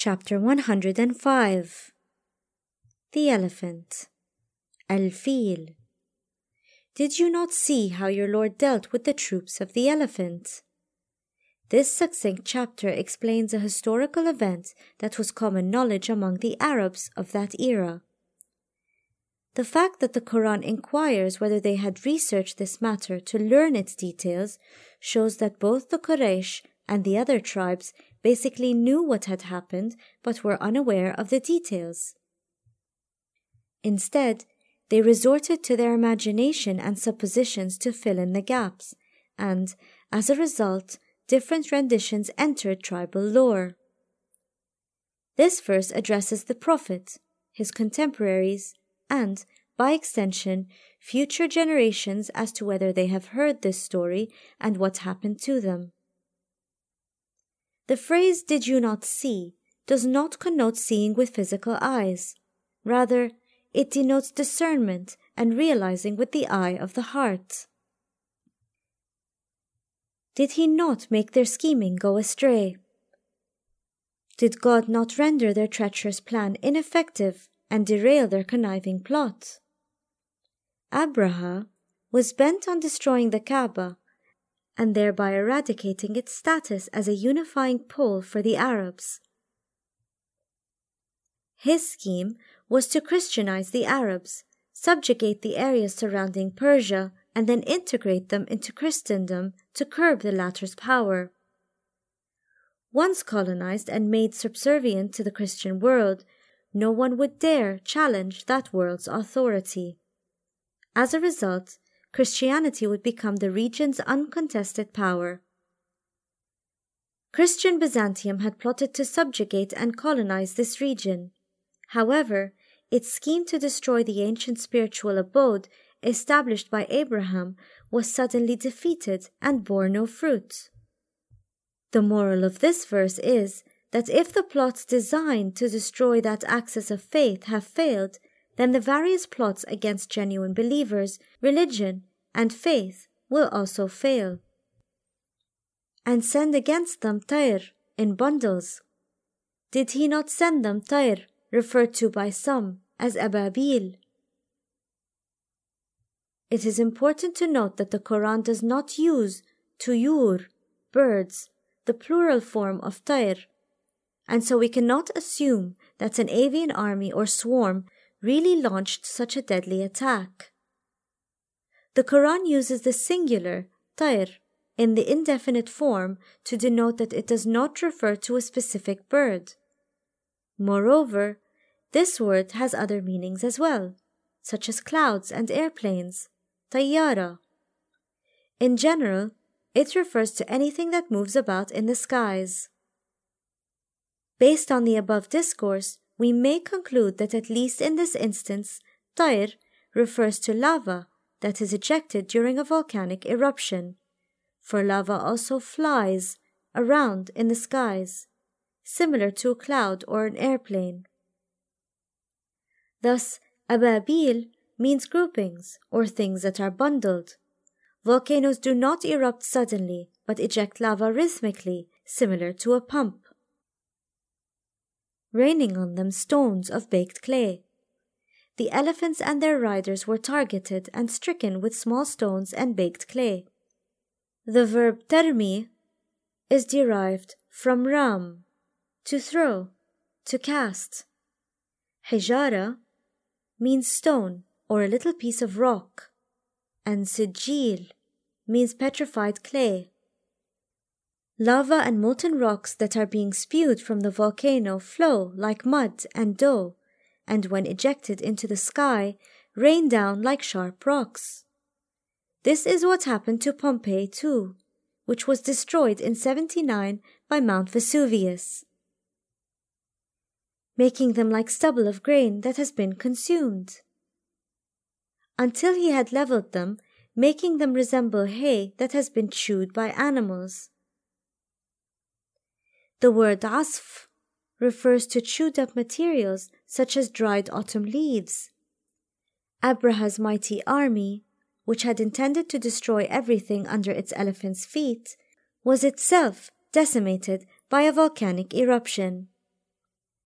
Chapter 105 The Elephant Al-Fil Did you not see how your Lord dealt with the troops of the elephant? This succinct chapter explains a historical event that was common knowledge among the Arabs of that era. The fact that the Quran inquires whether they had researched this matter to learn its details shows that both the Quraysh and the other tribes basically knew what had happened but were unaware of the details. Instead, they resorted to their imagination and suppositions to fill in the gaps, and, as a result, different renditions entered tribal lore. This verse addresses the Prophet, his contemporaries, and, by extension, future generations as to whether they have heard this story and what happened to them. The phrase did you not see does not connote seeing with physical eyes. Rather, it denotes discernment and realizing with the eye of the heart. Did he not make their scheming go astray? Did God not render their treacherous plan ineffective and derail their conniving plot? Abraha was bent on destroying the Kaaba and thereby eradicating its status as a unifying pole for the Arabs. His scheme was to Christianize the Arabs, subjugate the areas surrounding Persia, and then integrate them into Christendom to curb the latter's power. Once colonized and made subservient to the Christian world, no one would dare challenge that world's authority. As a result, Christianity would become the region's uncontested power. Christian Byzantium had plotted to subjugate and colonize this region. However, its scheme to destroy the ancient spiritual abode established by Abraham was suddenly defeated and bore no fruit. The moral of this verse is that if the plots designed to destroy that axis of faith have failed, then the various plots against genuine believers, religion, and faith will also fail. And send against them Tayr in bundles. Did he not send them Tayr, referred to by some as Ababil? It is important to note that the Quran does not use tuyur, birds, the plural form of tayr, and so we cannot assume that an avian army or swarm really launched such a deadly attack. The Quran uses the singular tayr in the indefinite form to denote that it does not refer to a specific bird. Moreover, this word has other meanings as well, such as clouds and airplanes. Tayyara. In general, it refers to anything that moves about in the skies. Based on the above discourse, we may conclude that at least in this instance, Tayr refers to lava that is ejected during a volcanic eruption, for lava also flies around in the skies, similar to a cloud or an airplane. Thus, Ababil means groupings or things that are bundled. Volcanoes do not erupt suddenly but eject lava rhythmically, similar to a pump. Raining on them stones of baked clay. The elephants and their riders were targeted and stricken with small stones and baked clay. The verb tarmi is derived from ram, to throw, to cast. Hijara means stone or a little piece of rock, and sijil means petrified clay. Lava and molten rocks that are being spewed from the volcano flow like mud and dough, and when ejected into the sky, rain down like sharp rocks. This is what happened to Pompeii too, which was destroyed in 79 by Mount Vesuvius, making them like stubble of grain that has been consumed until he had leveled them, making them resemble hay that has been chewed by animals. The word asf refers to chewed up materials such as dried autumn leaves. Abraha's mighty army, which had intended to destroy everything under its elephant's feet, was itself decimated by a volcanic eruption.